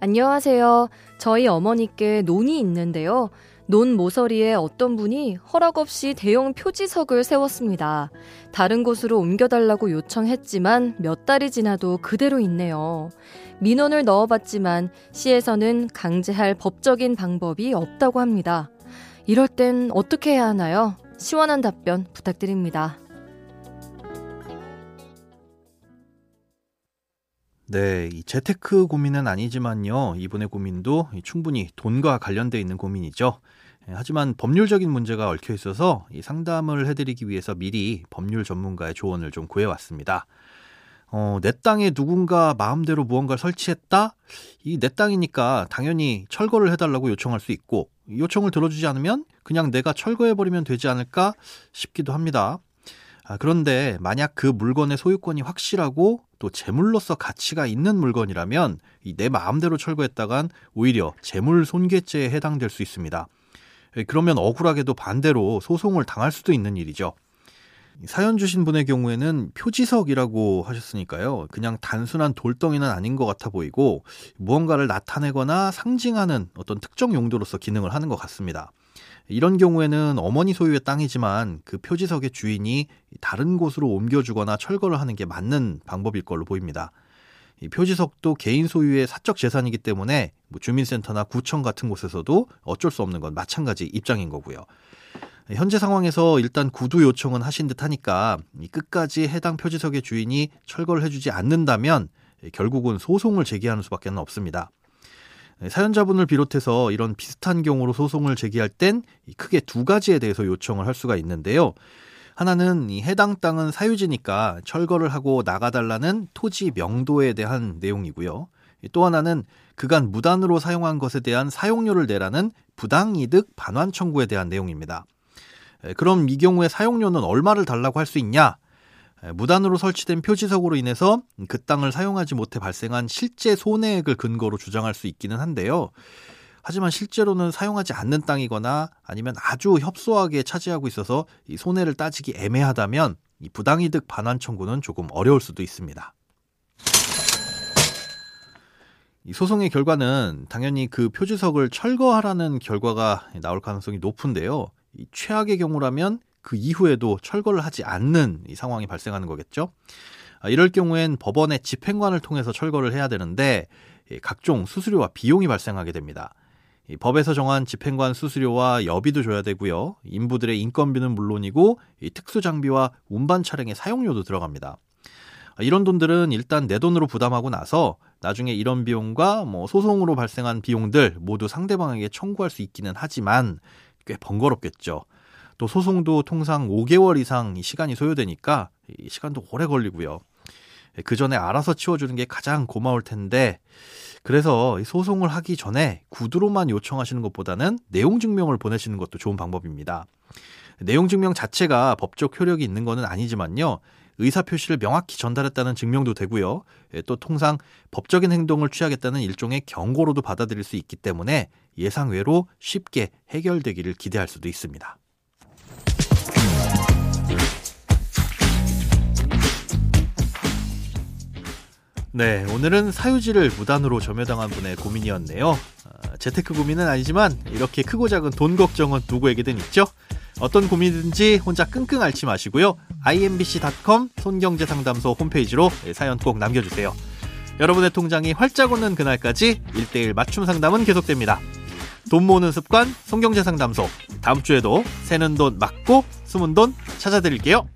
안녕하세요. 저희 어머니께 논이 있는데요. 논 모서리에 어떤 분이 허락 없이 대형 표지석을 세웠습니다. 다른 곳으로 옮겨달라고 요청했지만 몇 달이 지나도 그대로 있네요. 민원을 넣어봤지만 시에서는 강제할 법적인 방법이 없다고 합니다. 이럴 땐 어떻게 해야 하나요? 시원한 답변 부탁드립니다. 네, 이 재테크 고민은 아니지만요. 이분의 고민도 충분히 돈과 관련돼 있는 고민이죠. 예, 하지만 법률적인 문제가 얽혀 있어서 이 상담을 해드리기 위해서 미리 법률 전문가의 조언을 좀 구해왔습니다. 어, 내 땅에 누군가 마음대로 무언가를 설치했다? 이 내 땅이니까 당연히 철거를 해달라고 요청할 수 있고, 요청을 들어주지 않으면 그냥 내가 철거해버리면 되지 않을까 싶기도 합니다. 아, 그런데 만약 그 물건의 소유권이 확실하고 또 재물로서 가치가 있는 물건이라면 내 마음대로 철거했다간 오히려 재물 손괴죄에 해당될 수 있습니다. 예, 그러면 억울하게도 반대로 소송을 당할 수도 있는 일이죠. 사연 주신 분의 경우에는 표지석이라고 하셨으니까요. 그냥 단순한 돌덩이는 아닌 것 같아 보이고 무언가를 나타내거나 상징하는 어떤 특정 용도로서 기능을 하는 것 같습니다. 이런 경우에는 어머니 소유의 땅이지만 그 표지석의 주인이 다른 곳으로 옮겨주거나 철거를 하는 게 맞는 방법일 걸로 보입니다. 이 표지석도 개인 소유의 사적 재산이기 때문에 뭐 주민센터나 구청 같은 곳에서도 어쩔 수 없는 건 마찬가지 입장인 거고요. 현재 상황에서 일단 구두 요청은 하신 듯 하니까 끝까지 해당 표지석의 주인이 철거를 해주지 않는다면 결국은 소송을 제기하는 수밖에 없습니다. 사연자분을 비롯해서 이런 비슷한 경우로 소송을 제기할 땐 크게 두 가지에 대해서 요청을 할 수가 있는데요. 하나는 이 해당 땅은 사유지니까 철거를 하고 나가달라는 토지 명도에 대한 내용이고요. 또 하나는 그간 무단으로 사용한 것에 대한 사용료를 내라는 부당이득 반환 청구에 대한 내용입니다. 그럼 이 경우에 사용료는 얼마를 달라고 할 수 있냐? 무단으로 설치된 표지석으로 인해서 그 땅을 사용하지 못해 발생한 실제 손해액을 근거로 주장할 수 있기는 한데요. 하지만 실제로는 사용하지 않는 땅이거나 아니면 아주 협소하게 차지하고 있어서 이 손해를 따지기 애매하다면 이 부당이득 반환 청구는 조금 어려울 수도 있습니다. 이 소송의 결과는 당연히 그 표지석을 철거하라는 결과가 나올 가능성이 높은데요. 이 최악의 경우라면 그 이후에도 철거를 하지 않는 이 상황이 발생하는 거겠죠. 아, 이럴 경우엔 법원의 집행관을 통해서 철거를 해야 되는데 각종 수수료와 비용이 발생하게 됩니다. 법에서 정한 집행관 수수료와 여비도 줘야 되고요. 인부들의 인건비는 물론이고 특수 장비와 운반 차량의 사용료도 들어갑니다. 이런 돈들은 일단 내 돈으로 부담하고 나서 나중에 이런 비용과 뭐 소송으로 발생한 비용들 모두 상대방에게 청구할 수 있기는 하지만 꽤 번거롭겠죠. 또 소송도 통상 5개월 이상 시간이 소요되니까 시간도 오래 걸리고요. 그 전에 알아서 치워주는 게 가장 고마울 텐데 그래서 소송을 하기 전에 구두로만 요청하시는 것보다는 내용 증명을 보내시는 것도 좋은 방법입니다. 내용 증명 자체가 법적 효력이 있는 것은 아니지만요. 의사 표시를 명확히 전달했다는 증명도 되고요. 예, 또 통상 법적인 행동을 취하겠다는 일종의 경고로도 받아들일 수 있기 때문에 예상외로 쉽게 해결되기를 기대할 수도 있습니다. 네, 오늘은 사유지를 무단으로 점유당한 분의 고민이었네요. 어, 재테크 고민은 아니지만 이렇게 크고 작은 돈 걱정은 누구에게든 있죠. 어떤 고민이든지 혼자 끙끙 앓지 마시고요. imbc.com 손경제상담소 홈페이지로 사연 꼭 남겨주세요. 여러분의 통장이 활짝 오는 그날까지 1대1 맞춤 상담은 계속됩니다. 돈 모으는 습관 손경제상담소 다음 주에도 새는 돈 막고 숨은 돈 찾아드릴게요.